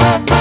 Bye.